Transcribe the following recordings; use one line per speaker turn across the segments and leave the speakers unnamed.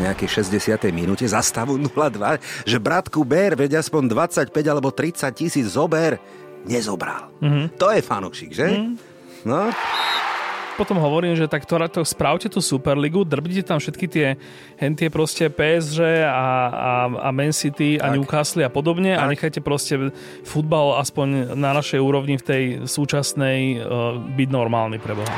Nejakej 60. minúte za stavu 0-2, že bratku Ber, veď aspoň 25 alebo 30 tisíc zober, nezobral. Mm-hmm. To je fanúšik, že? Mm-hmm. No,
potom hovorím, že tak to, to spravte tú Superligu, drbnite tam všetky tie hentie proste PSG a, a, a Man City a tak. Newcastle a podobne tak. a nechajte proste futbal aspoň na našej úrovni v tej súčasnej uh, byť normálny pre Boha.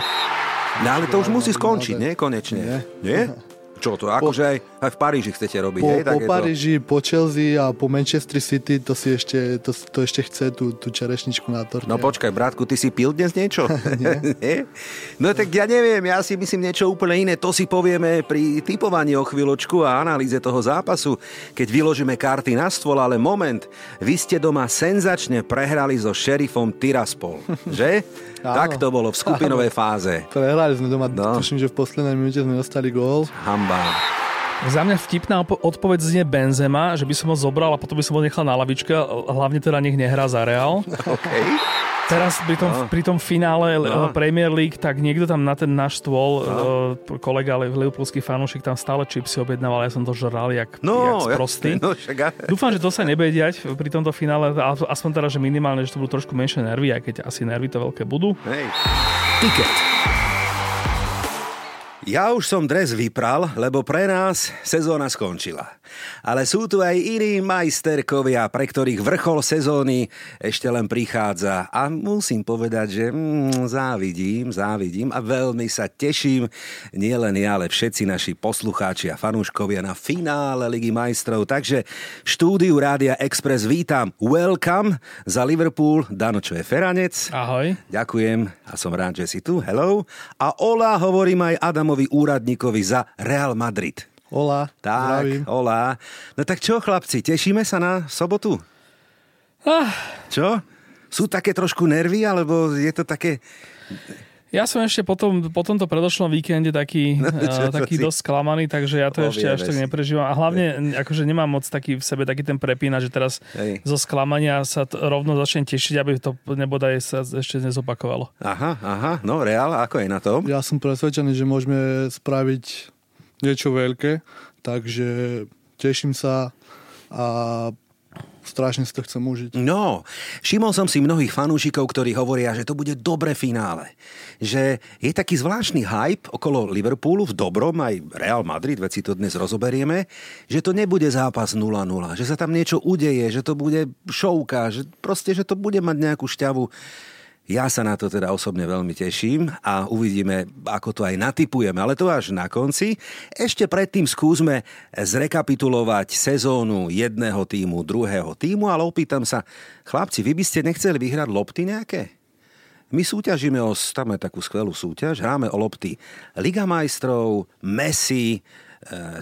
No ale to už musí skončiť, nie? Konečne. Nie? nie? Čo to, akože aj, v Paríži chcete robiť,
po,
hej?
Po Paríži, to... po Chelsea a po Manchester City to si ešte, to, to ešte chce tú, tú čerešničku na torte.
No počkaj, bratku, ty si pil dnes niečo? Nie? no tak ja neviem, ja si myslím niečo úplne iné. To si povieme pri typovaní o chvíľočku a analýze toho zápasu, keď vyložíme karty na stôl, ale moment, vy ste doma senzačne prehrali so šerifom Tiraspol, že? Tak to bolo v skupinovej fáze.
Prehrali sme doma, no. tuším, že v poslednej minúte sme dostali gól.
Hamba.
Za mňa vtipná odpoveď znie Benzema, že by som ho zobral a potom by som ho nechal na lavičke, hlavne teda nech nehrá za Real.
Okay.
Teraz pri tom, no. pri tom finále no. Premier League, tak niekto tam na ten náš stôl, no. kolega Liverpoolský fanúšik tam stále čipsy objednával, ja som to žral jak, no, jak sprostý. Ja, no, však... Dúfam, že to sa nebude diať pri tomto finále, aspoň teda, že minimálne, že to budú trošku menšie nervy, aj keď asi nervy to veľké budú.
Hej. Ticket. Ja už som dres vypral, lebo pre nás sezóna skončila. Ale sú tu aj iní majsterkovia, pre ktorých vrchol sezóny ešte len prichádza. A musím povedať, že mm, závidím, závidím a veľmi sa teším, nielen ja, ale všetci naši poslucháči a fanúškovia na finále Ligy majstrov. Takže štúdiu Rádia Express vítam. Welcome za Liverpool, Dano, čo je Feranec.
Ahoj.
Ďakujem a som rád, že si tu. Hello. A Ola hovorím aj Adamovi úradníkovi za Real Madrid.
Hola,
tak, zdravím. hola. No tak čo, chlapci, tešíme sa na sobotu?
Ah.
Čo? Sú také trošku nervy, alebo je to také...
Ja som ešte potom, po tomto predošlom víkende taký, no, uh, taký dosť sklamaný, takže ja to ešte až tak neprežívam. A hlavne, akože nemám moc taký v sebe taký ten prepína, že teraz Hej. zo sklamania sa t- rovno začnem tešiť, aby to nebodaj sa ešte nezopakovalo.
Aha, aha, no reál, ako je na tom?
Ja som presvedčený, že môžeme spraviť niečo veľké, takže teším sa a strašne si to chcem užiť.
No, všimol som si mnohých fanúšikov, ktorí hovoria, že to bude dobré finále. Že je taký zvláštny hype okolo Liverpoolu v dobrom, aj Real Madrid, veď si to dnes rozoberieme, že to nebude zápas 0-0, že sa tam niečo udeje, že to bude šovka, že proste, že to bude mať nejakú šťavu. Ja sa na to teda osobne veľmi teším a uvidíme, ako to aj natypujeme, ale to až na konci. Ešte predtým skúsme zrekapitulovať sezónu jedného týmu, druhého týmu, ale opýtam sa, chlapci, vy by ste nechceli vyhrať lopty nejaké? My súťažíme o, tam je takú skvelú súťaž, hráme o lopty Liga majstrov, Messi, e,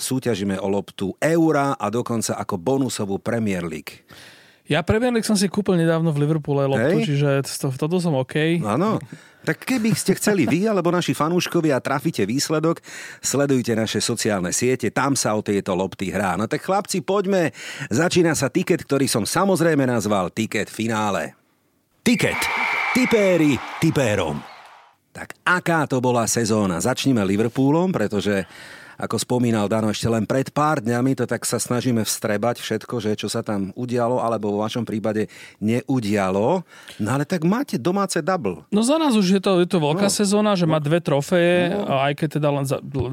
súťažíme o loptu Eura a dokonca ako bonusovú Premier League.
Ja Premier League som si kúpil nedávno v Liverpoole loptu, Hej. čiže to, toto som OK.
Áno. Tak keby ste chceli vy alebo naši fanúškovia trafíte výsledok, sledujte naše sociálne siete, tam sa o tieto lopty hrá. No tak chlapci, poďme. Začína sa tiket, ktorý som samozrejme nazval tiket finále. Tiket. Tipéri tipérom. Tak aká to bola sezóna? Začnime Liverpoolom, pretože ako spomínal Dano ešte len pred pár dňami, to tak sa snažíme vstrebať všetko, že čo sa tam udialo, alebo vo vašom prípade neudialo. No ale tak máte domáce double.
No za nás už je to, je to veľká no. sezóna, že má dve trofeje, no. aj keď teda len,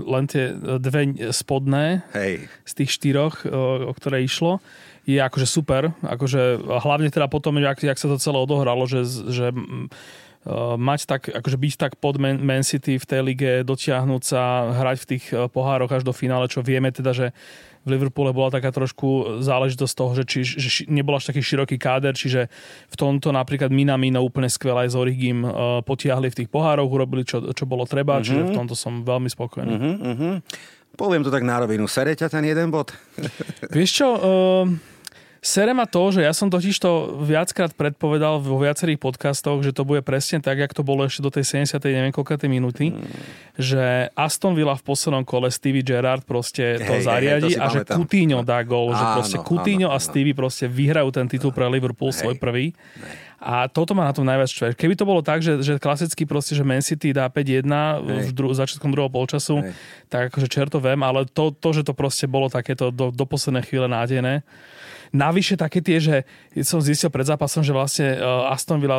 len tie dve spodné
Hej.
z tých štyroch, o, o ktoré išlo je akože super. Akože, hlavne teda potom, jak, jak sa to celé odohralo, že, že mať tak, akože byť tak pod Man, Man City v tej lige, dotiahnuť sa, hrať v tých eh, pohároch až do finále, čo vieme teda, že v Liverpoole bola taká trošku záležitosť toho, že, či, že nebol až taký široký káder, čiže v tomto napríklad Minamino úplne skvelé aj z Origim uh, potiahli v tých pohároch, urobili čo, čo bolo treba, uh-huh. čiže v tomto som veľmi spokojný.
Uh-huh. Poviem to tak na rovinu, sere ťa ten jeden bod?
Vieš čo, uh, Sere ma to, že ja som totiž to viackrát predpovedal vo viacerých podcastoch, že to bude presne tak, jak to bolo ešte do tej 70. neviem koľko minúty, mm. že Aston Villa v poslednom kole Stevie Gerrard proste to hej, zariadi hej, to a že Coutinho dá gol, že proste Coutinho a Stevie proste vyhrajú ten titul pre Liverpool hej. svoj prvý. A toto má na tom najviac štve. Keby to bolo tak, že, že klasicky proste, že Man City dá 5-1 v dru- začiatkom druhého polčasu, Hej. tak akože čerto viem, ale to, to, že to proste bolo takéto do, do poslednej chvíle nádejné, Navyše také tie, že som zistil pred zápasom, že vlastne uh, Aston Villa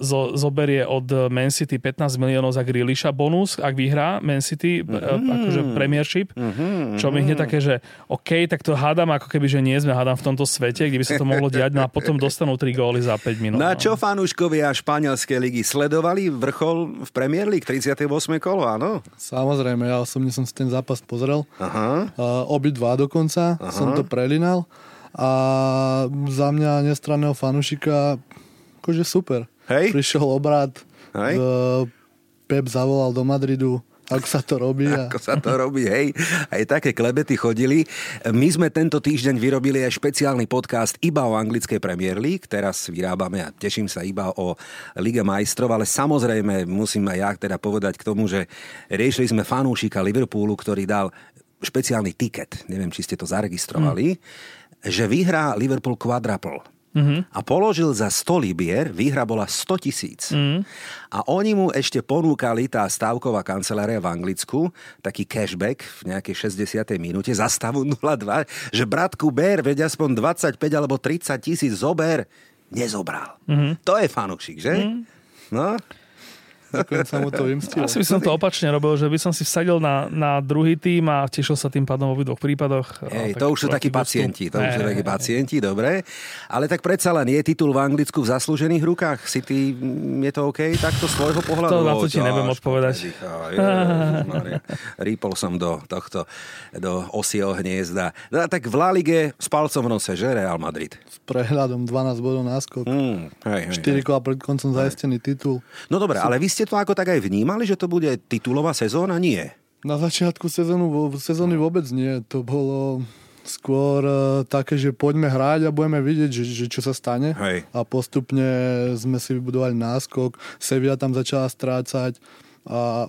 zo, zoberie od Man City 15 miliónov za Grealisha bonus, ak vyhrá Man City, mm-hmm. akože Premiership, mm-hmm. čo mi hneď také, že OK, tak to hádam ako keby, že nie sme hádam v tomto svete, kde by sa to mohlo diať, no a potom dostanú 3 góly za 5 minút.
Na no. čo fanúškovia španielskej ligy sledovali vrchol v Premier League 38. kolo, áno?
Samozrejme, ja osobne som si ten zápas pozrel. Aha. Uh, obidva dokonca Aha. som to prelinal a za mňa nestranného fanušika akože super.
Hej.
Prišiel obrad, Hej. Pep zavolal do Madridu, ako sa to robí.
A... Ako sa to robí, hej. Aj také klebety chodili. My sme tento týždeň vyrobili aj špeciálny podcast iba o anglickej Premier League. Teraz vyrábame a teším sa iba o Liga majstrov, ale samozrejme musím aj ja teda povedať k tomu, že riešili sme fanúšika Liverpoolu, ktorý dal špeciálny tiket. Neviem, či ste to zaregistrovali. Hmm že vyhrá Liverpool quadruple. Mm-hmm. A položil za 100 libier, výhra bola 100 tisíc. Mm-hmm. A oni mu ešte ponúkali, tá stávková kancelária v Anglicku, taký cashback v nejakej 60. minúte za stavu 02, že bratku ber, veď aspoň 25 alebo 30 tisíc zober, nezobral. Mm-hmm. To je fanúšik, že? Mm-hmm. No,
Sa mu to vymstilo.
Asi by som to opačne robil, že by som si vsadil na, na druhý tým a tešil sa tým pádom v dvoch prípadoch.
Ej, to už sú takí pacienti, to už sú takí pacienti, dobre. Ale tak predsa len je titul v Anglicku v zaslúžených rukách. Si ty, je to OK takto z tvojho pohľadu?
To na to ti neviem odpovedať.
Rýpol som do tohto, do osieho hniezda. No, tak v La Lige s palcom v nose, že Real Madrid?
S prehľadom 12 bodov náskok. Mm, hej, hej, 4 kola pred koncom zajistený titul.
No dobre, ale vy ste to ako tak aj vnímali, že to bude titulová sezóna? Nie.
Na začiatku sezónu, sezóny vôbec nie. To bolo skôr uh, také, že poďme hrať a budeme vidieť, že, že čo sa stane.
Hej.
A postupne sme si vybudovali náskok, Sevilla tam začala strácať a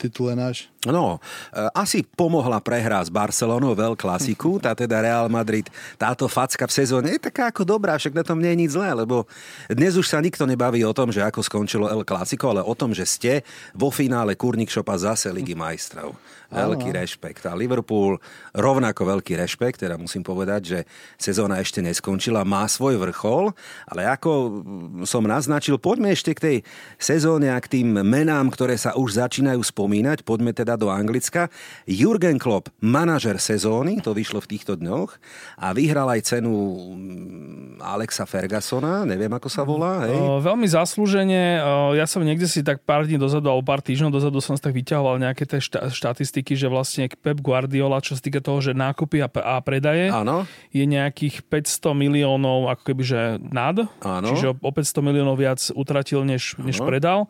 titul je náš.
No, e, asi pomohla prehra s Barcelonou veľ klasiku, tá teda Real Madrid, táto facka v sezóne je taká ako dobrá, však na tom nie je nič zlé, lebo dnes už sa nikto nebaví o tom, že ako skončilo El Clásico, ale o tom, že ste vo finále Kurník Šopa zase Ligy majstrov. Veľký rešpekt. A Liverpool rovnako veľký rešpekt, teda musím povedať, že sezóna ešte neskončila, má svoj vrchol, ale ako som naznačil, poďme ešte k tej sezóne a k tým menám, ktoré sa už začínajú spomínať. Poďme teda do Anglicka. Jurgen Klopp, manažer sezóny, to vyšlo v týchto dňoch a vyhral aj cenu Alexa Fergasona, neviem ako sa volá. Hej?
Veľmi zaslúžene. Ja som niekde si tak pár dní dozadu alebo pár týždňov dozadu som si tak vyťahoval nejaké tie štatistiky štatistiky, že vlastne Pep Guardiola, čo sa týka toho, že nákupy a, a predaje,
Áno.
je nejakých 500 miliónov ako keby, že nad.
Áno.
Čiže o 500 miliónov viac utratil, než, než predal.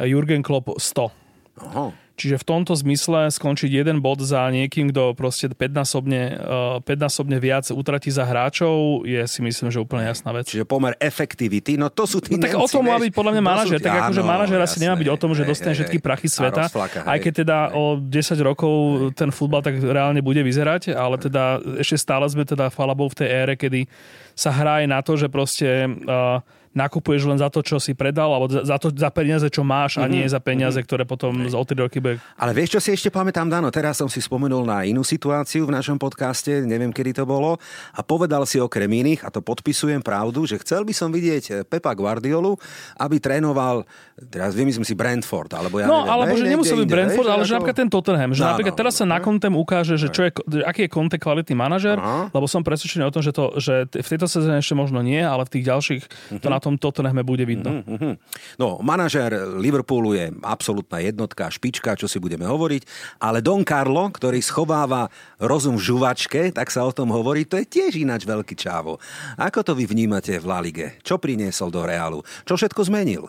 Jurgen Klopp 100.
Aha.
Čiže v tomto zmysle skončiť jeden bod za niekým, kto proste 5-násobne, uh, 5-násobne viac utratí za hráčov, je si myslím, že úplne jasná vec.
Čiže pomer efektivity, no to sú tí no,
Tak o tom má byť podľa mňa manažer. Tak akože manažer asi nemá byť o tom, že dostane všetky prachy sveta. Aj keď teda o 10 rokov ten futbal tak reálne bude vyzerať, ale teda ešte stále sme teda, chvala v tej ére, kedy sa hrá aj na to, že proste uh, nakupuješ len za to, čo si predal, alebo za, to, za peniaze, čo máš a mhm. nie za peniaze, mm-hmm. ktoré potom okay. o 3 roky bude...
Ale vieš, čo si ešte pamätám, Dano? Teraz som si spomenul na inú situáciu v našom podcaste, neviem, kedy to bolo, a povedal si okrem iných, a to podpisujem pravdu, že chcel by som vidieť eh, Pepa Guardiolu, aby trénoval, teraz vymyslím si Brentford, alebo ja
No,
neviem,
alebo že nemusí byť Brentford, ale že napríklad ten Tottenham, že no, napríklad no, teraz sa no. na kontem ukáže, že čo je, aký je Conte kvalitný manažer, lebo som presvedčený o tom, že, to, že v tejto sezóne ešte možno nie, ale v tých ďalších to mhm. na tom Tottenhame bude vidno. Mm-hmm.
No, manažer Liverpoolu je absolútna jednotka, špička, čo si budeme hovoriť, ale Don Carlo, ktorý schováva rozum v žuvačke, tak sa o tom hovorí, to je tiež ináč veľký čávo. Ako to vy vnímate v La Lige? Čo priniesol do Reálu? Čo všetko zmenil?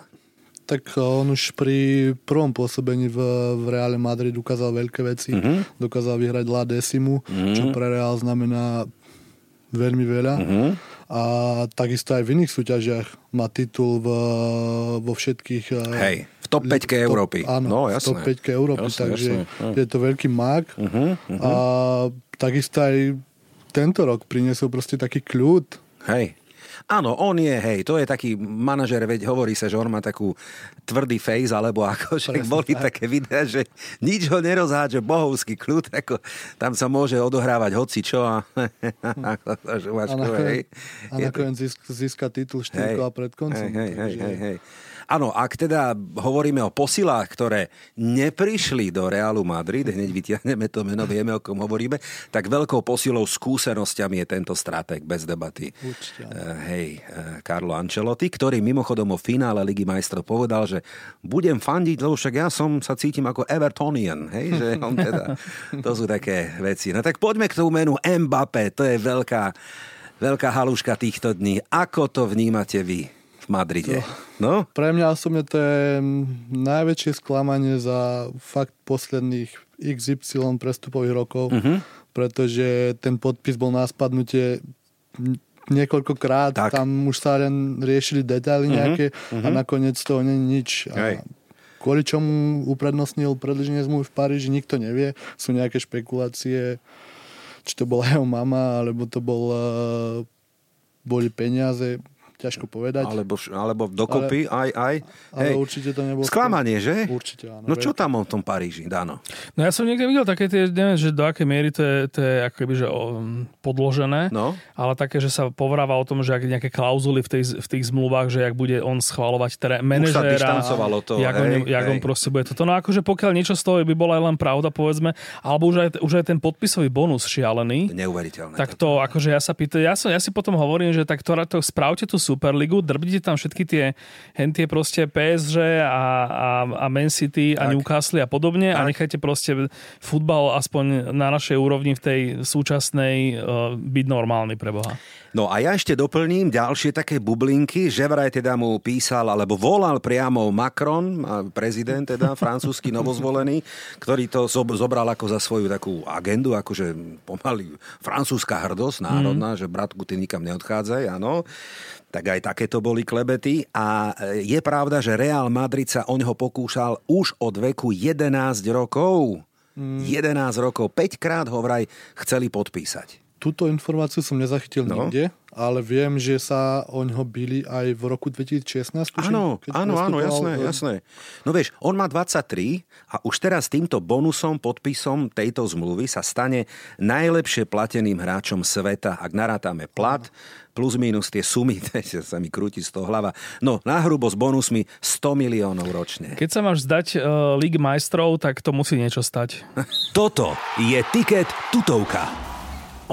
tak on už pri prvom pôsobení v, v Reále Madrid ukázal veľké veci. Mm-hmm. Dokázal vyhrať La Decimu, mm-hmm. čo pre Real znamená veľmi veľa. Mm-hmm. A takisto aj v iných súťažiach má titul v, vo všetkých...
Eh, Hej, v top 5 Európy.
Áno, no, jasné. v top 5 Európy, jasné, takže jasné. je to veľký mák. Uh-huh, uh-huh. A takisto aj tento rok priniesol proste taký kľud.
Hej. Áno, on je, hej, to je taký manažer, veď hovorí sa, že on má takú tvrdý face, alebo ako, že Presne, boli tak. také videá, že nič ho nerozhádže, bohovský kľud, ako tam sa môže odohrávať hoci čo a,
a, nakoniec, a získa titul 4 pred koncom.
Hej, hej, hej, hej. Áno, ak teda hovoríme o posilách, ktoré neprišli do Realu Madrid, hneď vytiahneme to meno, vieme, o kom hovoríme, tak veľkou posilou skúsenosťami je tento stratég bez debaty.
Určite.
Uh, hej, uh, Carlo Ancelotti, ktorý mimochodom o finále Ligy majstrov povedal, že budem fandiť, lebo však ja som sa cítim ako Evertonian, hej, že on teda, to sú také veci. No tak poďme k tomu menu Mbappé, to je veľká, veľká haluška týchto dní. Ako to vnímate vy? V Madride. No?
Pre mňa osobne to je najväčšie sklamanie za fakt posledných XY prestupových rokov, uh-huh. pretože ten podpis bol na spadnutie niekoľkokrát, tak. tam už sa len riešili detaily uh-huh. nejaké uh-huh. a nakoniec toho nie je nič. A kvôli čomu uprednostnil predlženie zmluvy v Paríži, nikto nevie. Sú nejaké špekulácie, či to bola jeho mama, alebo to bol, uh, boli peniaze ťažko povedať.
Alebo, alebo dokopy, ale, aj, aj.
Ale Hej. určite to nebolo...
Sklamanie, že?
Určite, áno.
No čo tam v tom Paríži, Dano?
No ja som niekde videl také tie, neviem, že do akej miery to je, to je akoby, že podložené, no. ale také, že sa povráva o tom, že ak nejaké klauzuly v, tej, v tých zmluvách, že ak bude on schvalovať tere, manažéra,
Už sa to,
jak, hej, on, jak on proste bude toto. No akože pokiaľ niečo z toho by bola aj len pravda, povedzme, alebo už aj, už aj ten podpisový bonus šialený.
Neuveriteľné.
Tak to, akože ja sa pýtam, ja, som, ja si potom hovorím, že tak to, to spravte tú Superligu, drbnite tam všetky tie hentie proste PSG a, a, a Man City a tak. Newcastle a podobne tak. a nechajte proste futbal aspoň na našej úrovni v tej súčasnej uh, byť normálny pre Boha.
No a ja ešte doplním ďalšie také bublinky, že vraj teda mu písal, alebo volal priamo Macron, prezident teda, francúzsky novozvolený, ktorý to zobral ako za svoju takú agendu, akože pomaly francúzska hrdosť národná, mm. že bratku, ty nikam neodchádzaj, áno tak aj takéto boli klebety. A e, je pravda, že Real Madrid sa o neho pokúšal už od veku 11 rokov. Mm. 11 rokov. 5 krát ho vraj chceli podpísať.
Túto informáciu som nezachytil no. nikde ale viem, že sa o ňo byli aj v roku 2016.
Áno, áno, áno, jasné, jasné. No vieš, on má 23 a už teraz týmto bonusom, podpisom tejto zmluvy sa stane najlepšie plateným hráčom sveta, ak narátame plat, plus minus tie sumy, sa mi krúti z toho hlava. No, hrubo s bonusmi 100 miliónov ročne.
Keď sa máš zdať uh, Líg majstrov, tak to musí niečo stať.
Toto je tiket tutovka.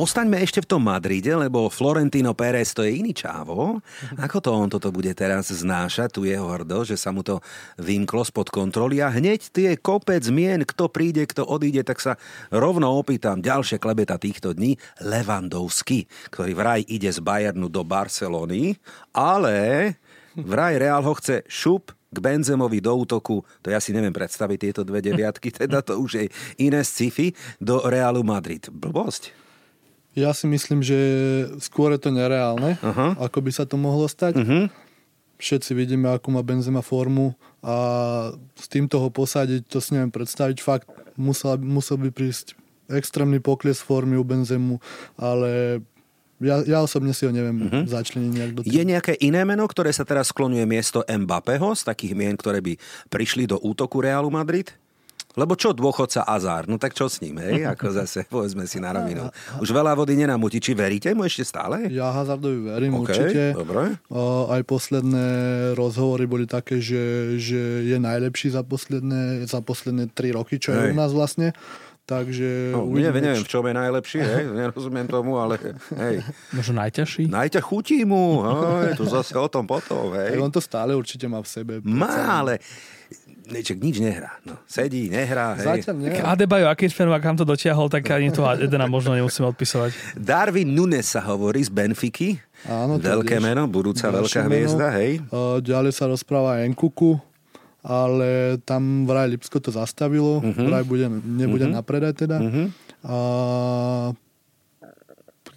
Ostaňme ešte v tom Madride, lebo Florentino Pérez to je iný čávo. Ako to on toto bude teraz znášať, tu jeho hrdo, že sa mu to vymklo spod kontroly a hneď tie kopec zmien, kto príde, kto odíde, tak sa rovno opýtam ďalšie klebeta týchto dní, Levandovský, ktorý vraj ide z Bayernu do Barcelony, ale vraj Real ho chce šup k Benzemovi do útoku, to ja si neviem predstaviť tieto dve deviatky, teda to už je iné sci-fi, do Realu Madrid. Blbosť.
Ja si myslím, že skôr je to nereálne, uh-huh. ako by sa to mohlo stať. Uh-huh. Všetci vidíme, akú má Benzema formu a s týmto ho posadiť, to si neviem predstaviť. Fakt, musel, musel by prísť extrémny pokles formy u Benzemu, ale ja, ja osobne si ho neviem uh-huh. začleniť nejak do
toho. Je nejaké iné meno, ktoré sa teraz sklonuje miesto Mbappého z takých mien, ktoré by prišli do útoku Realu Madrid? Lebo čo dôchodca Azár? No tak čo s ním, hej? Ako zase, povedzme si na rovinu. Už veľa vody nenamúti. Či veríte mu ešte stále?
Ja Hazardovi verím okay, určite.
Dobre.
Aj posledné rozhovory boli také, že, že je najlepší za posledné, za posledné tri roky, čo je hej. u nás vlastne. Takže...
No, uvidíme, neviem, v čom je najlepší, hej, nerozumiem tomu, ale hej.
Možno najťažší?
Najťa chutí mu, hej, to zase o tom potom, hej.
on to stále určite má v sebe.
Má, ale niečo, nič nehrá. No, sedí, nehrá. Hej.
Zatiaľ nie. Adebayo, akým smerom, kam to dotiahol, tak ani toho Edena možno nemusíme odpisovať.
Darwin Nunes sa hovorí z Benfiky. Áno, Veľké tiež. meno, budúca veľká meno. hviezda, hej.
Uh, ďalej sa rozpráva Enkuku, ale tam vraj Lipsko to zastavilo, uh-huh. vraj bude, nebude uh-huh. na predaj teda. Uh-huh. A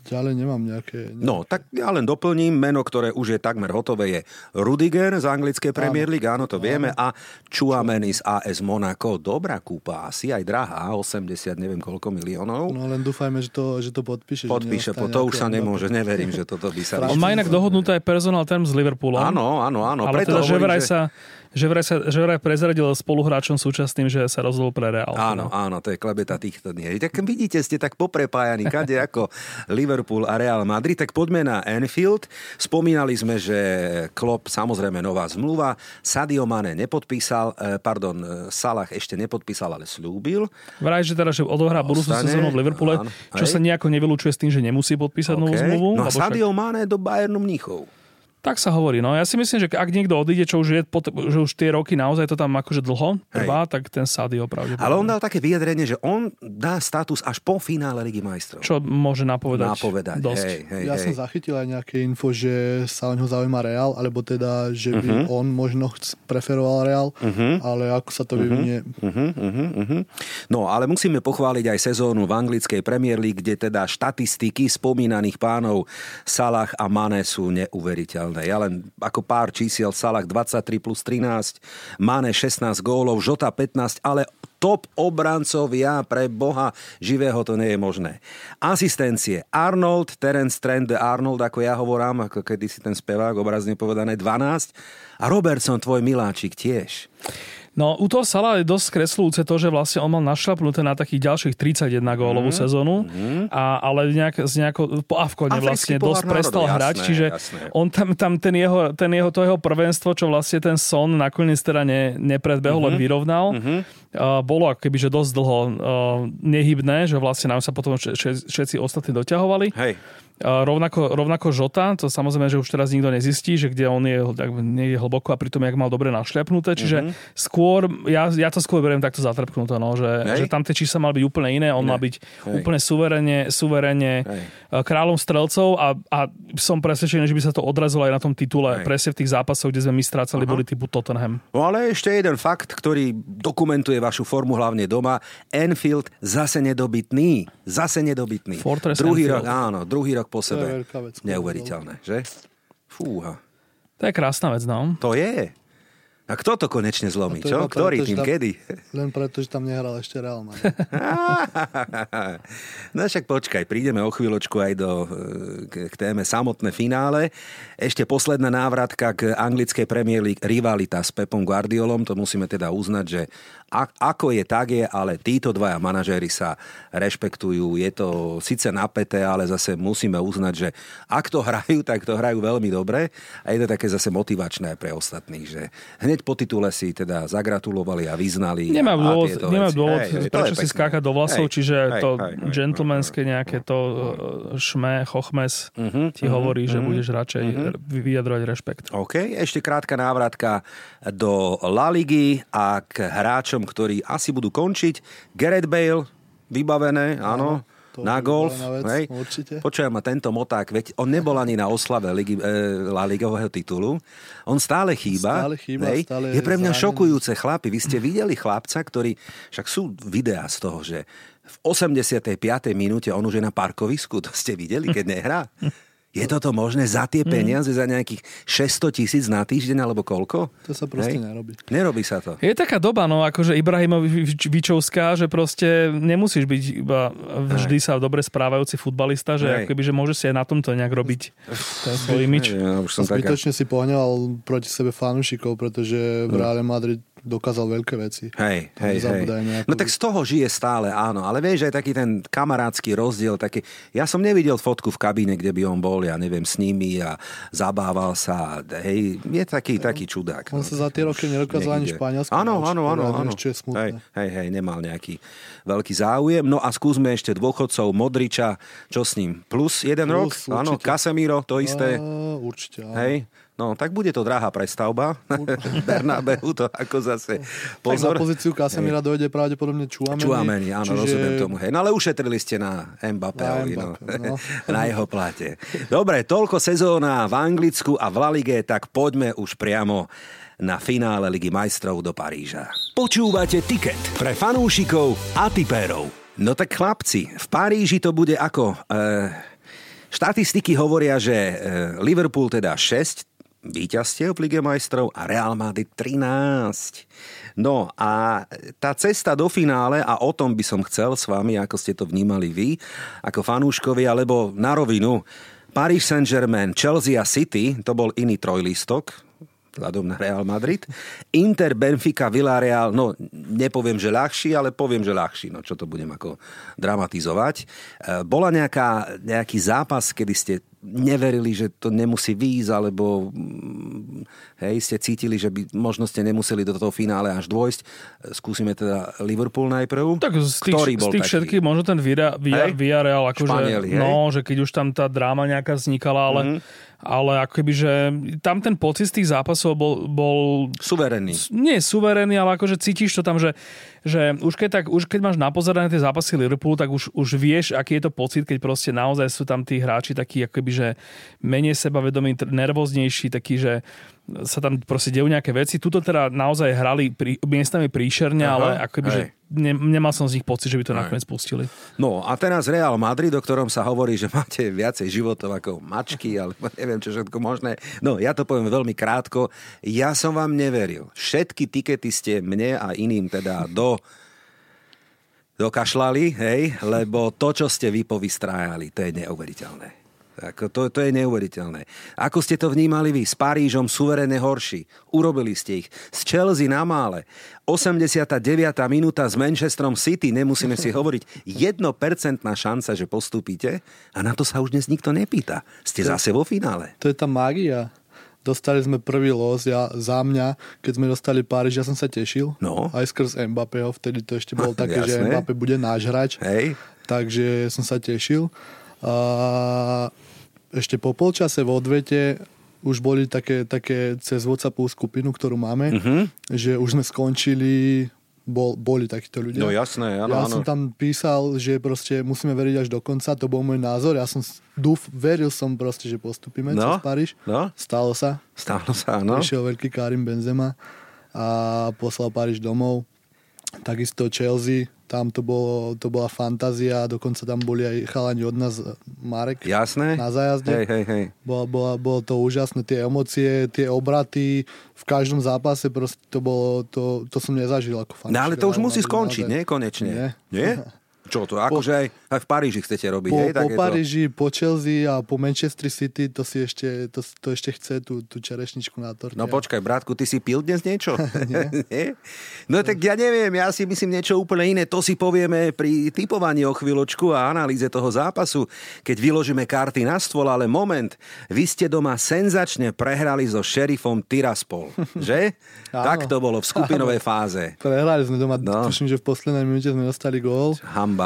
ďalej nemám nejaké...
nejaké... No, tak ja len doplním, meno, ktoré už je takmer hotové, je Rudiger z anglickej Premier League, áno, to áno. vieme, a Chouameni z AS Monaco. Dobrá kúpa, asi aj drahá, 80 neviem koľko miliónov.
No len dúfajme, že to, že to podpíše.
Podpíše, po, to už sa nemôže, neverím, že toto by sa...
On má inak dohodnuté aj personal term z Liverpoolom.
Áno, áno, áno.
Ale Preto teda, hovorím, že vraj že... sa že vraj, sa, že vraj prezradil spoluhráčom súčasným, že sa rozhodol pre Real.
Áno, áno, to je klebeta týchto dní. Tak vidíte, ste tak poprepájani, kade ako Liverpool a Real Madrid, tak poďme na Anfield. Spomínali sme, že Klopp, samozrejme nová zmluva, Sadio Mane nepodpísal, eh, pardon, eh, Salah ešte nepodpísal, ale slúbil.
Vraj, že teda, že odohrá budúcu sezónu v Liverpoole, áno, čo hej. sa nejako nevylučuje s tým, že nemusí podpísať okay. novú zmluvu.
No a Sadio však... Mane do Bayernu Mníchov.
Tak sa hovorí. No ja si myslím, že ak niekto odíde, čo už je, že už tie roky naozaj to tam akože dlho trvá, Hej. tak ten Sadio pravdepodobne.
Ale on dal také vyjadrenie, že on dá status až po finále Ligy majstrov.
Čo môže napovedať,
napovedať.
dosť.
Hej, hej,
ja
hej.
som zachytil aj nejaké info, že sa o neho zaujíma Real, alebo teda, že by uh-huh. on možno preferoval Real, uh-huh. ale ako sa to mhm. vyvinie. Uh-huh. Uh-huh.
Uh-huh. No, ale musíme pochváliť aj sezónu v anglickej Premier League, kde teda štatistiky spomínaných pánov Salah a Mane sú neuveriteľné. Ja len ako pár čísiel, Salah 23 plus 13, Mane 16 gólov, Žota 15, ale top obrancovia pre Boha živého to nie je možné. Asistencie Arnold, Terence Trent Arnold, ako ja hovorám, ako kedy si ten spevák, obrazne povedané 12 a Robertson, tvoj miláčik tiež.
No u toho Sala je dosť kreslúce to, že vlastne on mal našlapnuté na takých ďalších 31 gólovú mm. sezónu, mm. A, ale nejak, z nejako, po Avkone vlastne dosť prestal jasné, hrať, čiže jasné. on tam, tam ten, jeho, ten jeho, to jeho prvenstvo, čo vlastne ten Son nakoniec teda ne, nepredbehol, mm-hmm. len vyrovnal, mm-hmm. Bolo ako keby, že dosť dlho nehybné, že vlastne nám sa potom všetci ostatní doťahovali.
Hej.
Rovnako, rovnako Žota, to samozrejme, že už teraz nikto nezistí, že kde on je, nie je hlboko a pritom jak mal dobre našľapnuté, čiže mm-hmm. skôr, ja, ja to skôr beriem takto zatrpknuté, no, že, že tam tie čísla mali byť úplne iné, on mal byť Hej. úplne suverene, suverene kráľom strelcov a, a som presvedčený, že by sa to odrazilo aj na tom titule, Hej. presne v tých zápasoch, kde sme my strácali, Aha. boli typu Tottenham.
No ale ešte jeden fakt, ktorý dokumentuje vašu formu hlavne doma. Enfield zase nedobytný. Zase nedobytný.
Fortress
druhý
Enfield.
rok, áno, druhý rok po sebe.
vec,
Neuveriteľné, že? Fúha.
To je krásna vec, no.
To je. A kto to konečne zlomí, čo? Ktorý tým, tam, kedy?
Len preto, že tam nehral ešte Real
no však počkaj, prídeme o chvíľočku aj do, k, k téme samotné finále. Ešte posledná návratka k anglickej Premier League rivalita s Pepom Guardiolom, to musíme teda uznať, že a, ako je, tak je, ale títo dvaja manažéri sa rešpektujú. Je to síce napäté, ale zase musíme uznať, že ak to hrajú, tak to hrajú veľmi dobre a je to také zase motivačné pre ostatných, že hneď po titule si teda zagratulovali a vyznali.
Nemá dôvod, nemá dôvod hej, prečo si skákať do vlasov, hej, čiže hej, to hej, gentlemanské nejaké to uh, šme, chochmes uh-huh, ti uh-huh, hovorí, uh-huh, že budeš radšej uh-huh. vyjadrovať rešpekt.
OK, ešte krátka návratka do La Ligy a k hráčom ktorí asi budú končiť. Gareth Bale, vybavené, áno. To na golf. Vec, hej. Počujem ma tento moták, veď on nebol ani na oslave Ligi, e, La Ligového titulu. On stále chýba.
Stále chýba, hej. stále
je pre mňa zranený. šokujúce chlapi. Vy ste videli chlapca, ktorý, však sú videá z toho, že v 85. minúte on už je na parkovisku. To ste videli, keď nehrá? Je toto možné za tie mhm. peniaze, mm. za nejakých 600 tisíc na týždeň alebo koľko?
To sa proste Hej? nerobí.
Nerobí sa to.
Je taká doba, no, akože Ibrahimovičovská, že proste nemusíš byť iba vždy Hej. sa dobre správajúci futbalista, že akoby, že môžeš si aj na tomto nejak robiť ten svoj imič.
Ja, už som Zbytočne taká... si pohňal proti sebe fanúšikov, pretože v Reále Madrid dokázal veľké veci.
Hej, hej, hej. Nejakú... No tak z toho žije stále, áno. Ale vieš, aj taký ten kamarádsky rozdiel, taký... Ja som nevidel fotku v kabíne, kde by on bol, ja neviem, s nimi a zabával sa. Hej, je taký, taký čudák.
On no, sa za tie roky nedokázal ani Španielsku.
Áno, áno, áno. hej, hej, nemal nejaký veľký záujem. No a skúsme ešte dôchodcov Modriča, čo s ním? Plus jeden Plus, rok? Áno, Casemiro, to isté.
A, určite, áno.
Hej, No, tak bude to drahá prestavba. Bernabeu to ako zase
pozor. Tak na pozíciu Casemira dojde pravdepodobne Čuameni.
Čuameni, áno, čiže... rozumiem tomu. Hej. No ale ušetrili ste na Mbappé, na, no. no. na jeho plate. Dobre, toľko sezóna v Anglicku a v La Lige, tak poďme už priamo na finále Ligy majstrov do Paríža. Počúvate tiket pre fanúšikov a tipérov. No tak chlapci, v Paríži to bude ako... E, štatistiky hovoria, že e, Liverpool teda 6 víťazstiev v Lige majstrov a Real Madrid 13. No a tá cesta do finále, a o tom by som chcel s vami, ako ste to vnímali vy, ako fanúškovi, alebo na rovinu, Paris Saint-Germain, Chelsea a City, to bol iný trojlistok, vzhľadom na Real Madrid. Inter, Benfica, Villarreal, no nepoviem, že ľahší, ale poviem, že ľahší. No čo to budem ako dramatizovať. E, bola nejaká, nejaký zápas, kedy ste neverili, že to nemusí výjsť, alebo mm, hej, ste cítili, že by možno ste nemuseli do toho finále až dôjsť. Skúsime teda Liverpool najprv.
Tak z tých, Ktorý bol z tých všetkých, možno ten Via, Via, Villarreal, akože,
Španieli,
no, že keď už tam tá dráma nejaká vznikala, ale mm-hmm ale ako keby, že tam ten pocit z tých zápasov bol... bol
suverénny.
Nie suverénny, ale akože cítiš to tam, že, že už, keď tak, už keď máš napozerané tie zápasy Liverpoolu, tak už, už vieš, aký je to pocit, keď proste naozaj sú tam tí hráči takí ako keby, že menej sebavedomí, nervóznejší, takí, že sa tam proste dejú nejaké veci. Tuto teda naozaj hrali pri, miestami príšerne, Aha, ale akoby, že ne, nemal som z nich pocit, že by to Aj. nakoniec pustili.
No a teraz Real Madrid, o ktorom sa hovorí, že máte viacej životov ako mačky, ale neviem, čo všetko možné. No ja to poviem veľmi krátko. Ja som vám neveril. Všetky tikety ste mne a iným teda do dokašľali, hej, lebo to, čo ste vy povystrájali, to je neuveriteľné. Ako to, to je neuveriteľné. Ako ste to vnímali vy? S Parížom suverene horší. Urobili ste ich. S Chelsea na mále. 89. minúta s Manchesterom City. Nemusíme si hovoriť. 1% šanca, že postúpite. A na to sa už dnes nikto nepýta. Ste to, zase vo finále.
To je tá mágia. Dostali sme prvý los, ja za mňa, keď sme dostali Páriž, ja som sa tešil.
No.
Aj skrz Mbappého, vtedy to ešte bolo také, že Mbappé bude náš hráč.
Hej.
Takže som sa tešil. A ešte po polčase v odvete už boli také, také cez WhatsAppovú skupinu, ktorú máme, uh-huh. že už sme skončili, bol, boli takíto ľudia.
No jasné, áno,
Ja
áno.
som tam písal, že proste musíme veriť až do konca, to bol môj názor. Ja som dúf, veril som proste, že postupíme no, cez Paríž.
No.
Stalo sa.
Stalo sa, áno.
Prišiel veľký Karim Benzema a poslal Paríž domov. Takisto Chelsea, tam to, bolo, to bola fantázia, dokonca tam boli aj chalani od nás, Marek,
Jasné.
na zájazde.
Hej, hej, hej.
Bolo, bolo, bolo to úžasné, tie emócie, tie obraty, v každom zápase proste to bolo, to, to som nezažil ako fanúšik.
No ale to už musí skončiť, nie? Konečne.
Nie.
Nie? Čo to? Akože aj, aj v Paríži chcete robiť,
po,
hej?
Po Paríži, po Chelsea a po Manchester City to si ešte, to, to ešte chce tú, tú čerešničku na torte.
No počkaj, bratku, ty si pil dnes niečo?
Nie.
Nie? No tak ja neviem, ja si myslím niečo úplne iné. To si povieme pri typovaní o chvíľočku a analýze toho zápasu, keď vyložíme karty na stôl, ale moment, vy ste doma senzačne prehrali so šerifom Tiraspol, že? tak to bolo v skupinovej fáze.
Prehrali sme doma, no. tuším, že v poslednej minúte sme dostali gól.
Hamba.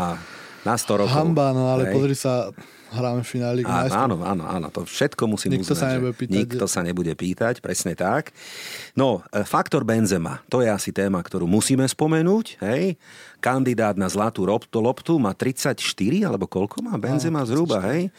Na 100 rokov.
Hamba, no ale Hej. pozri sa, hráme v finále
áno, áno, áno, áno, to všetko musím
Nikto
uznať,
sa nebude pýtať.
Nikto sa nebude pýtať, presne tak. No, e, faktor Benzema, to je asi téma, ktorú musíme spomenúť, hej. Kandidát na zlatú loptu, loptu má 34, alebo koľko má Benzema zhruba, hej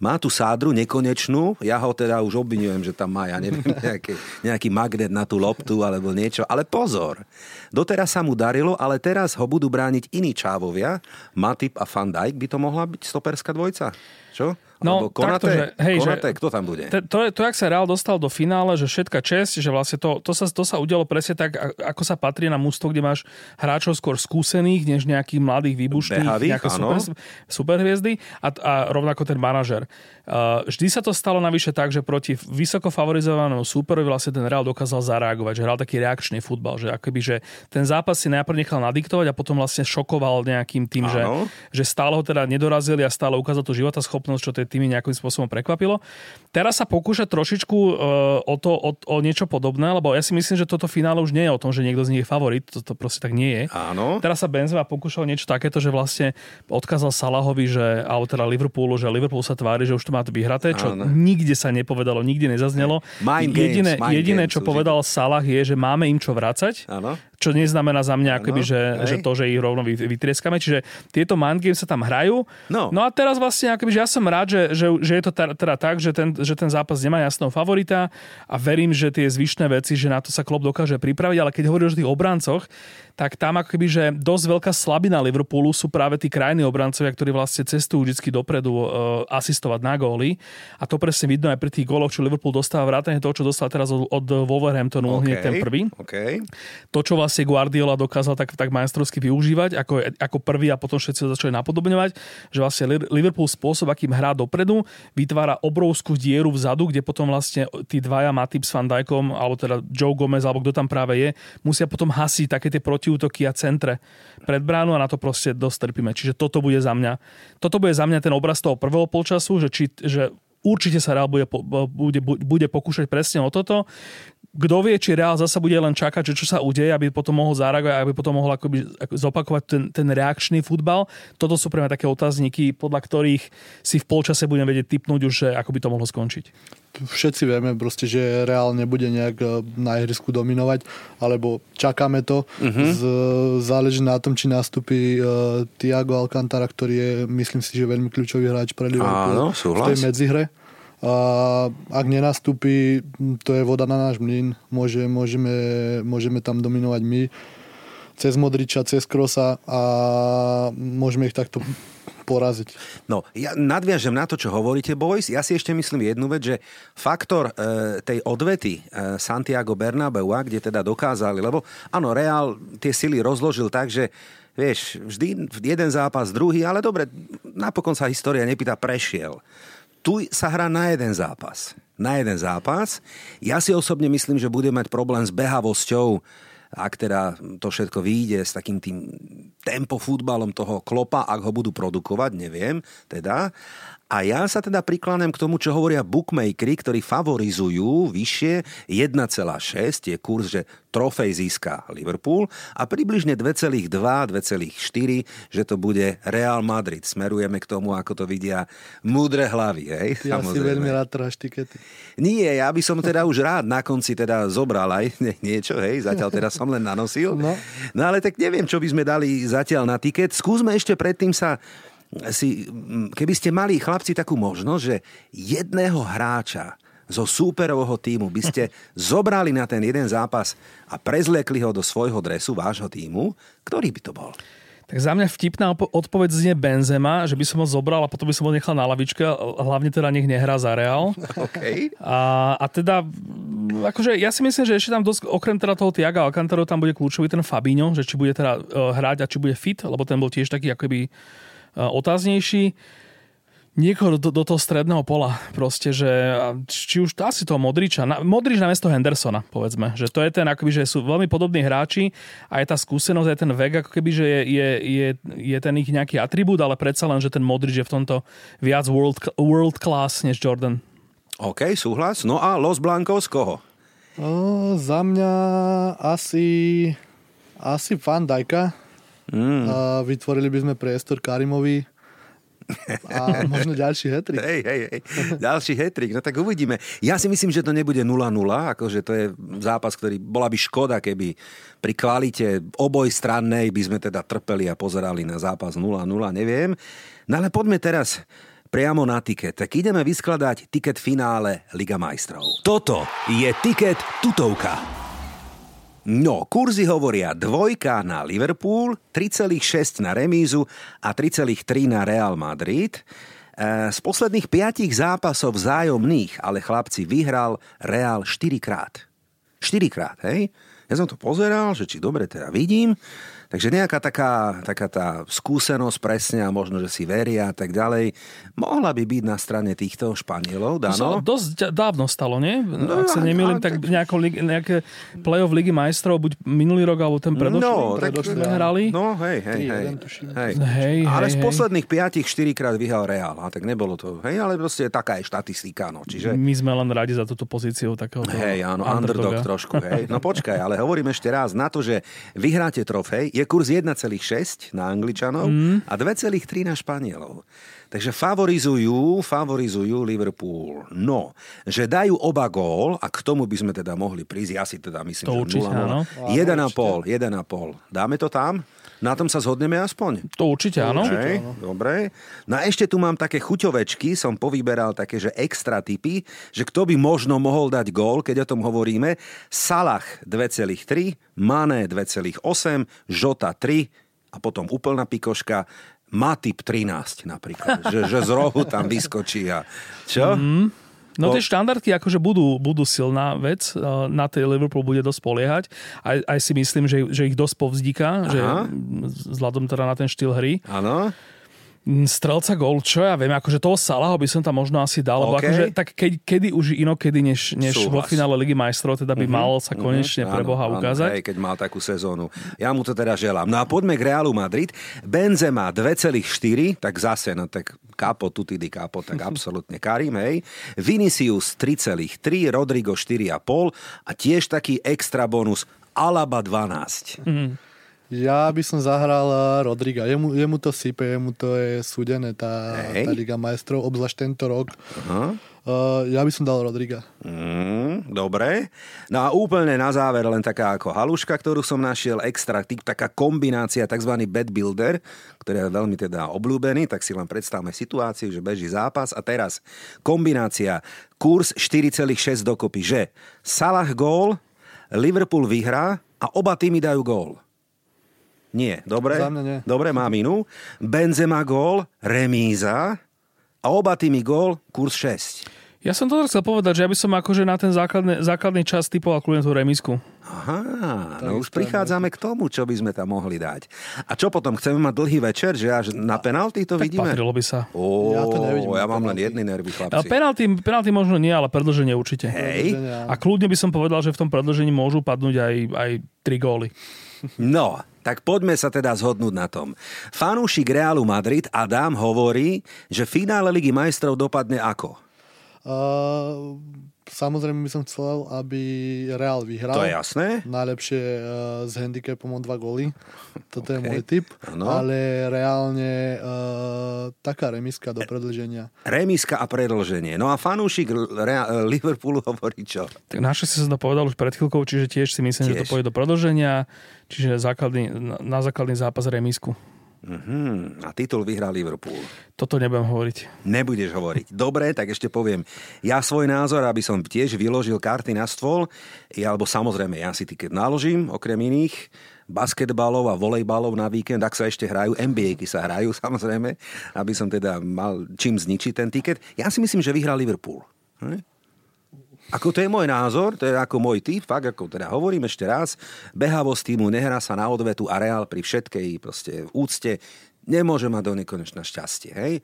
má tú sádru nekonečnú, ja ho teda už obvinujem, že tam má, ja neviem, nejaký, nejaký magnet na tú loptu alebo niečo, ale pozor, doteraz sa mu darilo, ale teraz ho budú brániť iní čávovia, Matip a Van Dijk, by to mohla byť stoperská dvojca? Čo?
No,
Konate,
takto, že, hej,
Konate,
že,
kto tam bude?
To, to, to, jak sa Real dostal do finále, že všetka česť, že vlastne to, to, sa, to sa udialo presne tak, ako sa patrí na mústvo, kde máš hráčov skôr skúsených, než nejakých mladých výbušných,
Behavých,
nejaké super, superhviezdy a, a rovnako ten manažer. Uh, vždy sa to stalo navyše tak, že proti vysoko favorizovanému súperovi vlastne ten Real dokázal zareagovať, že hral taký reakčný futbal, že akoby, že ten zápas si najprv nechal nadiktovať a potom vlastne šokoval nejakým tým, že, že stále ho teda nedorazili a stále ukázal tú životaschopnosť, čo tej týmy nejakým spôsobom prekvapilo. Teraz sa pokúša trošičku uh, o to, o, o niečo podobné, lebo ja si myslím, že toto finále už nie je o tom, že niekto z nich je favorit, to, to proste tak nie je.
Áno.
Teraz sa Benzema pokúšal niečo takéto, že vlastne odkázal Salahovi, že, alebo teda Liverpoolu, že Liverpool sa tvári, že už to má to vyhraté, čo Áno. nikde sa nepovedalo, nikde nezaznelo.
Mind
jediné,
games, mind
jediné
games,
čo povedal Salah je, že máme im čo vracať.
Áno
čo neznamená za mňa, akoby, že, že to, že ich rovno vytrieskame. Čiže tieto mind games sa tam hrajú. No, no a teraz vlastne, akoby, že ja som rád, že, že, že je to teda tak, že ten, že ten zápas nemá jasného favorita a verím, že tie zvyšné veci, že na to sa klub dokáže pripraviť, ale keď hovoríš o tých obrancoch, tak tam akoby, že dosť veľká slabina Liverpoolu sú práve tí krajní obrancovia, ktorí vlastne cestujú vždy dopredu uh, asistovať na góly. A to presne vidno aj pri tých góloch, čo Liverpool dostáva vrátane toho, čo dostal teraz od, od Wolverhamptonu, okay, hneď ten prvý.
Okay.
To, čo vlastne Guardiola dokázal tak, tak majstrovsky využívať ako, ako prvý a potom všetci ho začali napodobňovať, že vlastne Liverpool spôsob, akým hrá dopredu, vytvára obrovskú dieru vzadu, kde potom vlastne tí dvaja Matip s Van Dijkom, alebo teda Joe Gomez, alebo kto tam práve je, musia potom hasiť také tie proti protiútoky a centre pred bránu a na to proste dosť trpíme. Čiže toto bude za mňa, toto bude za mňa ten obraz toho prvého polčasu, že, či, že určite sa Real bude, bude, bude pokúšať presne o toto kto vie, či Real zasa bude len čakať, že čo sa udeje, aby potom mohol zareagovať, aby potom mohol akoby zopakovať ten, ten reakčný futbal. Toto sú pre mňa také otázniky, podľa ktorých si v polčase budem vedieť typnúť už, že ako by to mohlo skončiť.
Všetci vieme proste, že Real nebude nejak e, na ihrisku dominovať, alebo čakáme to. Uh-huh. Z, záleží na tom, či nastúpi uh, Tiago Alcantara, ktorý je, myslím si, že veľmi kľúčový hráč pre Liverpool
Áno,
v tej medzihre a ak nenastúpi, to je voda na náš mlyn. Môže, môžeme, môžeme tam dominovať my cez Modriča, cez Krosa a môžeme ich takto poraziť.
No, ja nadviažem na to, čo hovoríte, boys. Ja si ešte myslím jednu vec, že faktor e, tej odvety e, Santiago Bernabeu, kde teda dokázali, lebo áno, Real tie sily rozložil tak, že vieš, vždy jeden zápas, druhý, ale dobre, napokon sa história nepýta, prešiel tu sa hrá na jeden zápas. Na jeden zápas. Ja si osobne myslím, že bude mať problém s behavosťou, ak teda to všetko vyjde s takým tým tempo futbalom toho klopa, ak ho budú produkovať, neviem, teda. A ja sa teda prikláňam k tomu, čo hovoria bookmakery, ktorí favorizujú vyššie 1,6, je kurz, že trofej získa Liverpool a približne 2,2, 2,4, že to bude Real Madrid. Smerujeme k tomu, ako to vidia múdre hlavy. Hej?
Ja Samozrejme. si veľmi rád tráš tikety.
Nie, ja by som teda už rád na konci teda zobral aj niečo, hej, zatiaľ teda som len nanosil. No. no ale tak neviem, čo by sme dali zatiaľ na tiket. Skúsme ešte predtým sa si, keby ste mali chlapci takú možnosť, že jedného hráča zo súperovho týmu by ste zobrali na ten jeden zápas a prezliekli ho do svojho dresu, vášho týmu, ktorý by to bol?
Tak za mňa vtipná odpoveď znie Benzema, že by som ho zobral a potom by som ho nechal na lavičke, hlavne teda nech nehrá za Real.
Okay.
A, a teda, akože ja si myslím, že ešte tam dosť, okrem teda toho Tiaga Alcantara, tam bude kľúčový ten Fabinho, že či bude teda uh, hrať a či bude fit, lebo ten bol tiež taký akoby otáznejší niekoho do, do toho stredného pola. Proste, že či už to asi toho Modriča, na, Modrič na mesto Hendersona, povedzme. Že to je ten, akoby, že sú veľmi podobní hráči a je tá skúsenosť, aj ten vek, ako keby, že je, je, je, je ten ich nejaký atribút, ale predsa len, že ten Modrič je v tomto viac world, world class než Jordan.
OK, súhlas. No a Los Blancos koho?
O, za mňa asi asi Van Dijka Mm. A vytvorili by sme priestor Karimovi a možno ďalší hetrik.
Hej, hej, hej. Ďalší hetrik. No tak uvidíme. Ja si myslím, že to nebude 0-0, akože to je zápas, ktorý bola by škoda, keby pri kvalite oboj strannej by sme teda trpeli a pozerali na zápas 0-0, neviem. No ale poďme teraz priamo na tiket. Tak ideme vyskladať tiket finále Liga majstrov. Toto je tiket tutovka. No, kurzy hovoria dvojka na Liverpool, 3,6 na remízu a 3,3 na Real Madrid. E, z posledných piatich zápasov vzájomných, ale chlapci vyhral Real 4 krát. 4 krát, hej? Ja som to pozeral, že či dobre teda vidím. Takže nejaká taká, taká tá skúsenosť presne a možno, že si veria a tak ďalej, mohla by byť na strane týchto Španielov, Dano? To sa
dosť dávno stalo, nie? No, Ak sa nemýlim, tak, tak nejako, nejaké play-off Ligy majstrov, buď minulý rok, alebo ten predošlý, no, predošlý tak, hrali.
No, hej, hej, hej. hej. hej Ale hej, z posledných hej. piatich štyrikrát vyhral Real, a tak nebolo to, hej, ale proste taká je štatistika, no. Čiže...
My sme len radi za túto pozíciu takého
Hej, áno, underdog trošku, hej. No počkaj, ale hovorím ešte raz na to, že vyhráte trofej, je kurz 1,6 na Angličanov mm. a 2,3 na Španielov. Takže favorizujú, favorizujú Liverpool. No, že dajú oba gól a k tomu by sme teda mohli prísť. Ja si teda myslím,
To
že
určite,
0-0.
áno.
1,5, 1,5. Dáme to tam? Na tom sa zhodneme aspoň?
To určite áno.
Hej, dobre. No a ešte tu mám také chuťovečky, som povyberal také, že extra typy, že kto by možno mohol dať gól, keď o tom hovoríme. Salah 2,3, Mané 2,8, Žota 3 a potom úplná pikoška Matip 13 napríklad, že, že z rohu tam vyskočí a čo? Mm.
No
To-
tie štandardky akože budú, budú silná vec, eh, na tej Liverpool bude dosť poliehať. Aj, aj si myslím, že, že ich dosť povzdíka, že
Aha.
vzhľadom teda na ten štýl hry.
Áno.
Strelca gol, čo ja viem, akože toho Salaho by som tam možno asi dal, lebo
OK.
akože tak keď, kedy už inokedy, než, než vo finále Ligy majstrov, teda by mal sa konečne pre Boha
áno,
ukázať.
Hej, keď mal takú sezónu. Ja mu to teda želám. No a poďme k Realu Madrid. Benzema 2,4, tak zase, no tak kapo, tuty di kapo, tak absolútne Karim, hej. Vinicius 3,3, Rodrigo 4,5 a tiež taký extra bonus Alaba 12.
Ja by som zahral eh, Rodriga. Jemu, jemu to sype, jemu to je súdené, tá,
Hej.
tá Liga majstrov, obzvlášť tento rok.
Aha.
Uh, ja by som dal Rodriga.
Mm, dobre. No a úplne na záver len taká ako haluška, ktorú som našiel, extra taká kombinácia, tzv. bad builder, ktorý je veľmi teda obľúbený, tak si len predstavme situáciu, že beží zápas a teraz kombinácia kurz 4,6 dokopy, že Salah gól, Liverpool vyhrá a oba týmy dajú gól. Nie, dobre?
Za mňa nie.
Dobre, mám inú. Benzema gól, remíza a oba týmy gól, kurz 6.
Ja som to chcel povedať, že ja by som akože na ten základný, základný čas typoval kľudne tú remisku.
Aha, no už
isté,
prichádzame k tomu, čo by sme tam mohli dať. A čo potom, chceme mať dlhý večer, že až na penalty to
Tak
vidíme?
patrilo by sa.
Ó,
Ja to nevidím
ja mám len jedny nervy,
A
chlapci.
penalty, penalty možno nie, ale predlženie určite.
Hej,
A kľudne by som povedal, že v tom predlžení môžu padnúť aj, aj tri góly.
no, tak poďme sa teda zhodnúť na tom. Fanúšik Realu Madrid Adam hovorí, že finále Ligy majstrov dopadne ako?
Uh, samozrejme by som chcel, aby Real vyhral.
To je jasné.
Najlepšie uh, s handicapom o dva góly. Toto je
OK.
môj tip.
Áno.
Ale reálne uh, taká remiska do predlženia.
Remiska a predlženie. No a fanúšik Rea- Liverpoolu hovorí čo?
Tak naše si som to povedal už pred chvíľkou, čiže tiež si myslím, že to
Tiež.
pôjde do predlženia, čiže základný, na, na základný zápas remisku.
Mhm, a titul vyhrá Liverpool.
Toto nebudem hovoriť.
Nebudeš hovoriť. Dobre, tak ešte poviem. Ja svoj názor, aby som tiež vyložil karty na stôl, ja, alebo samozrejme, ja si tiket naložím, okrem iných basketbalov a volejbalov na víkend, ak sa ešte hrajú, NBA-ky sa hrajú samozrejme, aby som teda mal čím zničiť ten tiket. Ja si myslím, že vyhrá Liverpool. Hm? Ako to je môj názor, to je ako môj typ, fakt ako teda hovorím ešte raz, behavosť týmu nehrá sa na odvetu a Real pri všetkej proste úcte nemôže mať do nekonečna šťastie, hej?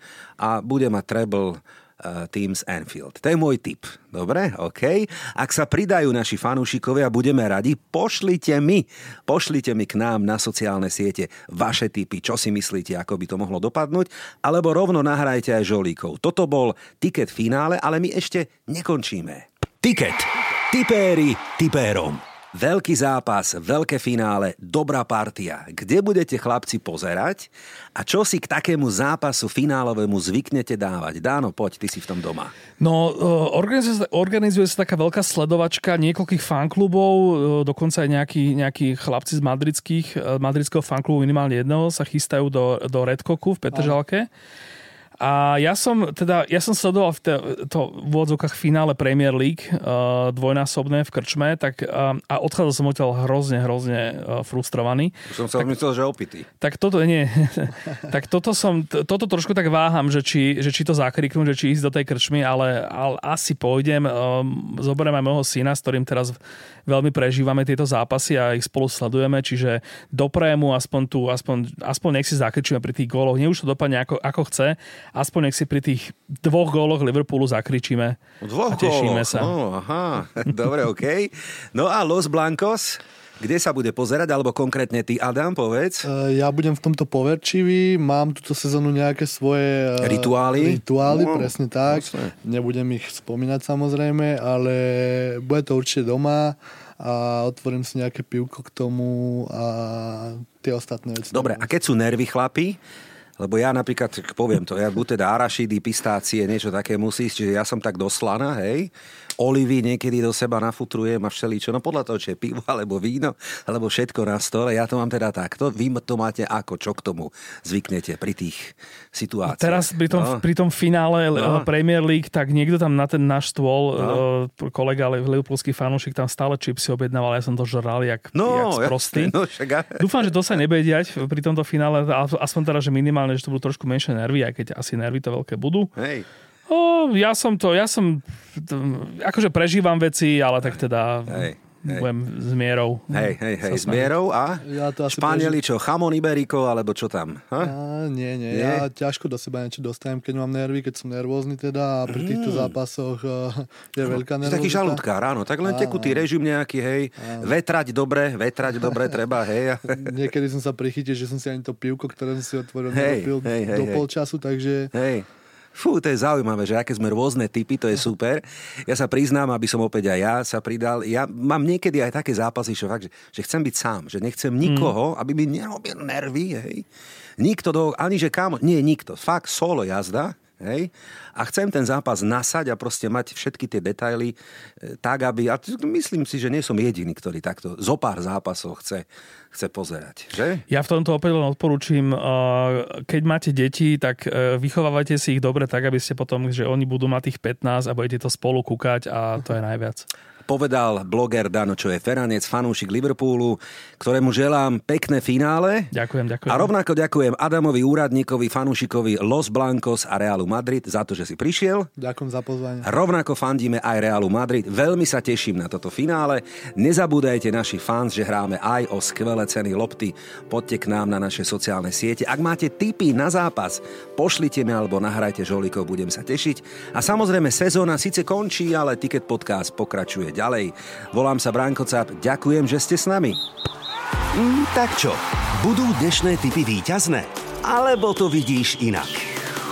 A bude mať treble uh, Teams Anfield. To je môj tip. Dobre, OK. Ak sa pridajú naši fanúšikovia, budeme radi, pošlite mi, pošlite mi k nám na sociálne siete vaše tipy, čo si myslíte, ako by to mohlo dopadnúť, alebo rovno nahrajte aj žolíkov. Toto bol tiket finále, ale my ešte nekončíme. Tiket. Tipéri tipérom. Veľký zápas, veľké finále, dobrá partia. Kde budete chlapci pozerať a čo si k takému zápasu finálovému zvyknete dávať? Dáno, poď, ty si v tom doma.
No, e, organizuje sa, organizuje sa taká veľká sledovačka niekoľkých fanklubov, e, dokonca aj nejakí, nejakí chlapci z madridských, e, madridského fanklubu minimálne jedného sa chystajú do, do Redkoku v Petržalke. A ja som, teda, ja som sledoval v te, to v odzvukách finále Premier League uh, dvojnásobné v Krčme tak, uh, a odchádzal som odtiaľ hrozne, hrozne uh, frustrovaný.
Už som sa myslel, že opitý.
Tak toto, nie, tak toto som, toto trošku tak váham, že či, že či to zakriknú, že či ísť do tej krčmy, ale, ale asi pôjdem. Um, zoberiem aj môjho syna, s ktorým teraz veľmi prežívame tieto zápasy a ich spolu sledujeme, čiže doprajem mu aspoň tu, aspoň, aspoň nech si zakričíme pri tých góloch. Nie už to dopadne ako, ako chce, aspoň nech si pri tých dvoch góloch Liverpoolu zakričíme.
Dvoch
a tešíme
góloch.
sa.
No, aha, dobre, OK. No a Los Blancos, kde sa bude pozerať, alebo konkrétne ty, Adam, povedz.
Uh, ja budem v tomto poverčivý, mám túto sezónu nejaké svoje uh,
Rituály?
Rituály,
No,
presne tak.
jasné.
Nebudem ich spomínať samozrejme, ale bude to určite doma a otvorím si nejaké pivko k tomu a tie ostatné veci.
Dobre, a keď sú nervy chlapi, Lebo ja napríklad, poviem to, ja buď teda arašidy, pistácie, niečo také musí, čiže ja som tak doslaná, hej. Olivy niekedy do seba nafutrujem a všeličo. No podľa toho, či je pivo, alebo víno, alebo všetko na stole. Ja to mám teda takto. Vy to máte ako? Čo k tomu zvyknete pri tých situáciách?
Teraz pri tom, no. pri tom finále no. Premier League, tak niekto tam na ten náš stôl, no. kolega Liverpoolský fanúšik tam stále čipsy objednával, ja som to žral jak, no, jak sprostý. No, však... Dúfam, že to sa nebude diať pri tomto finále, aspoň teda, že minimálne, že to budú trošku menšie nervy, aj keď asi nervy to veľké budú.
Hej.
O, ja som to, ja som, akože prežívam veci, ale tak teda...
Hej. Hej.
budem s mierou.
Hej, hej, hej, s mierou a ja to Španieli čo, chamon Iberico, alebo čo tam? Ha?
Nie, nie, nie, ja ťažko do seba niečo dostanem, keď mám nervy, keď som nervózny teda a pri týchto mm. zápasoch uh, je no, veľká nervozita.
Taký žalúdka, ráno, tak len tekutý režim nejaký, hej, áno. vetrať dobre, vetrať dobre treba, hej.
Niekedy som sa prichytil, že som si ani to pivko, ktoré som si otvoril, hej, nedopil hej, hej, do hej. polčasu, takže...
Hej. Fú, to je zaujímavé, že aké sme rôzne typy, to je super. Ja sa priznám, aby som opäť aj ja sa pridal. Ja mám niekedy aj také zápasy, že, fakt, že, že chcem byť sám, že nechcem nikoho, mm. aby mi nerobil nervy, hej. Nikto do, ani že kámo, nie nikto, fakt solo jazda, hej. A chcem ten zápas nasať a proste mať všetky tie detaily e, tak, aby, a myslím si, že nie som jediný, ktorý takto zo pár zápasov chce chce pozerať. Že?
Ja v tomto opäť len odporúčim, keď máte deti, tak e, vychovávajte si ich dobre tak, aby ste potom, že oni budú mať tých 15 a budete to spolu kúkať a to je najviac
povedal bloger Dano, čo je Feranec, fanúšik Liverpoolu, ktorému želám pekné finále.
Ďakujem, ďakujem.
A rovnako ďakujem Adamovi úradníkovi, fanúšikovi Los Blancos a Realu Madrid za to, že si prišiel.
Ďakujem za pozvanie.
Rovnako fandíme aj Realu Madrid. Veľmi sa teším na toto finále. Nezabúdajte naši fans, že hráme aj o skvelé ceny lopty. Poďte k nám na naše sociálne siete. Ak máte tipy na zápas, pošlite mi alebo nahrajte žolikov, budem sa tešiť. A samozrejme sezóna síce končí, ale Ticket Podcast pokračuje ďalej. Volám sa Bránko Cap, ďakujem, že ste s nami. Mm, tak čo, budú dnešné typy výťazné? Alebo to vidíš inak?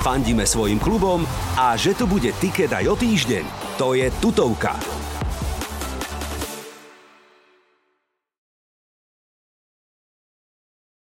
Fandíme svojim klubom a že tu bude tiket aj o týždeň, to je tutovka.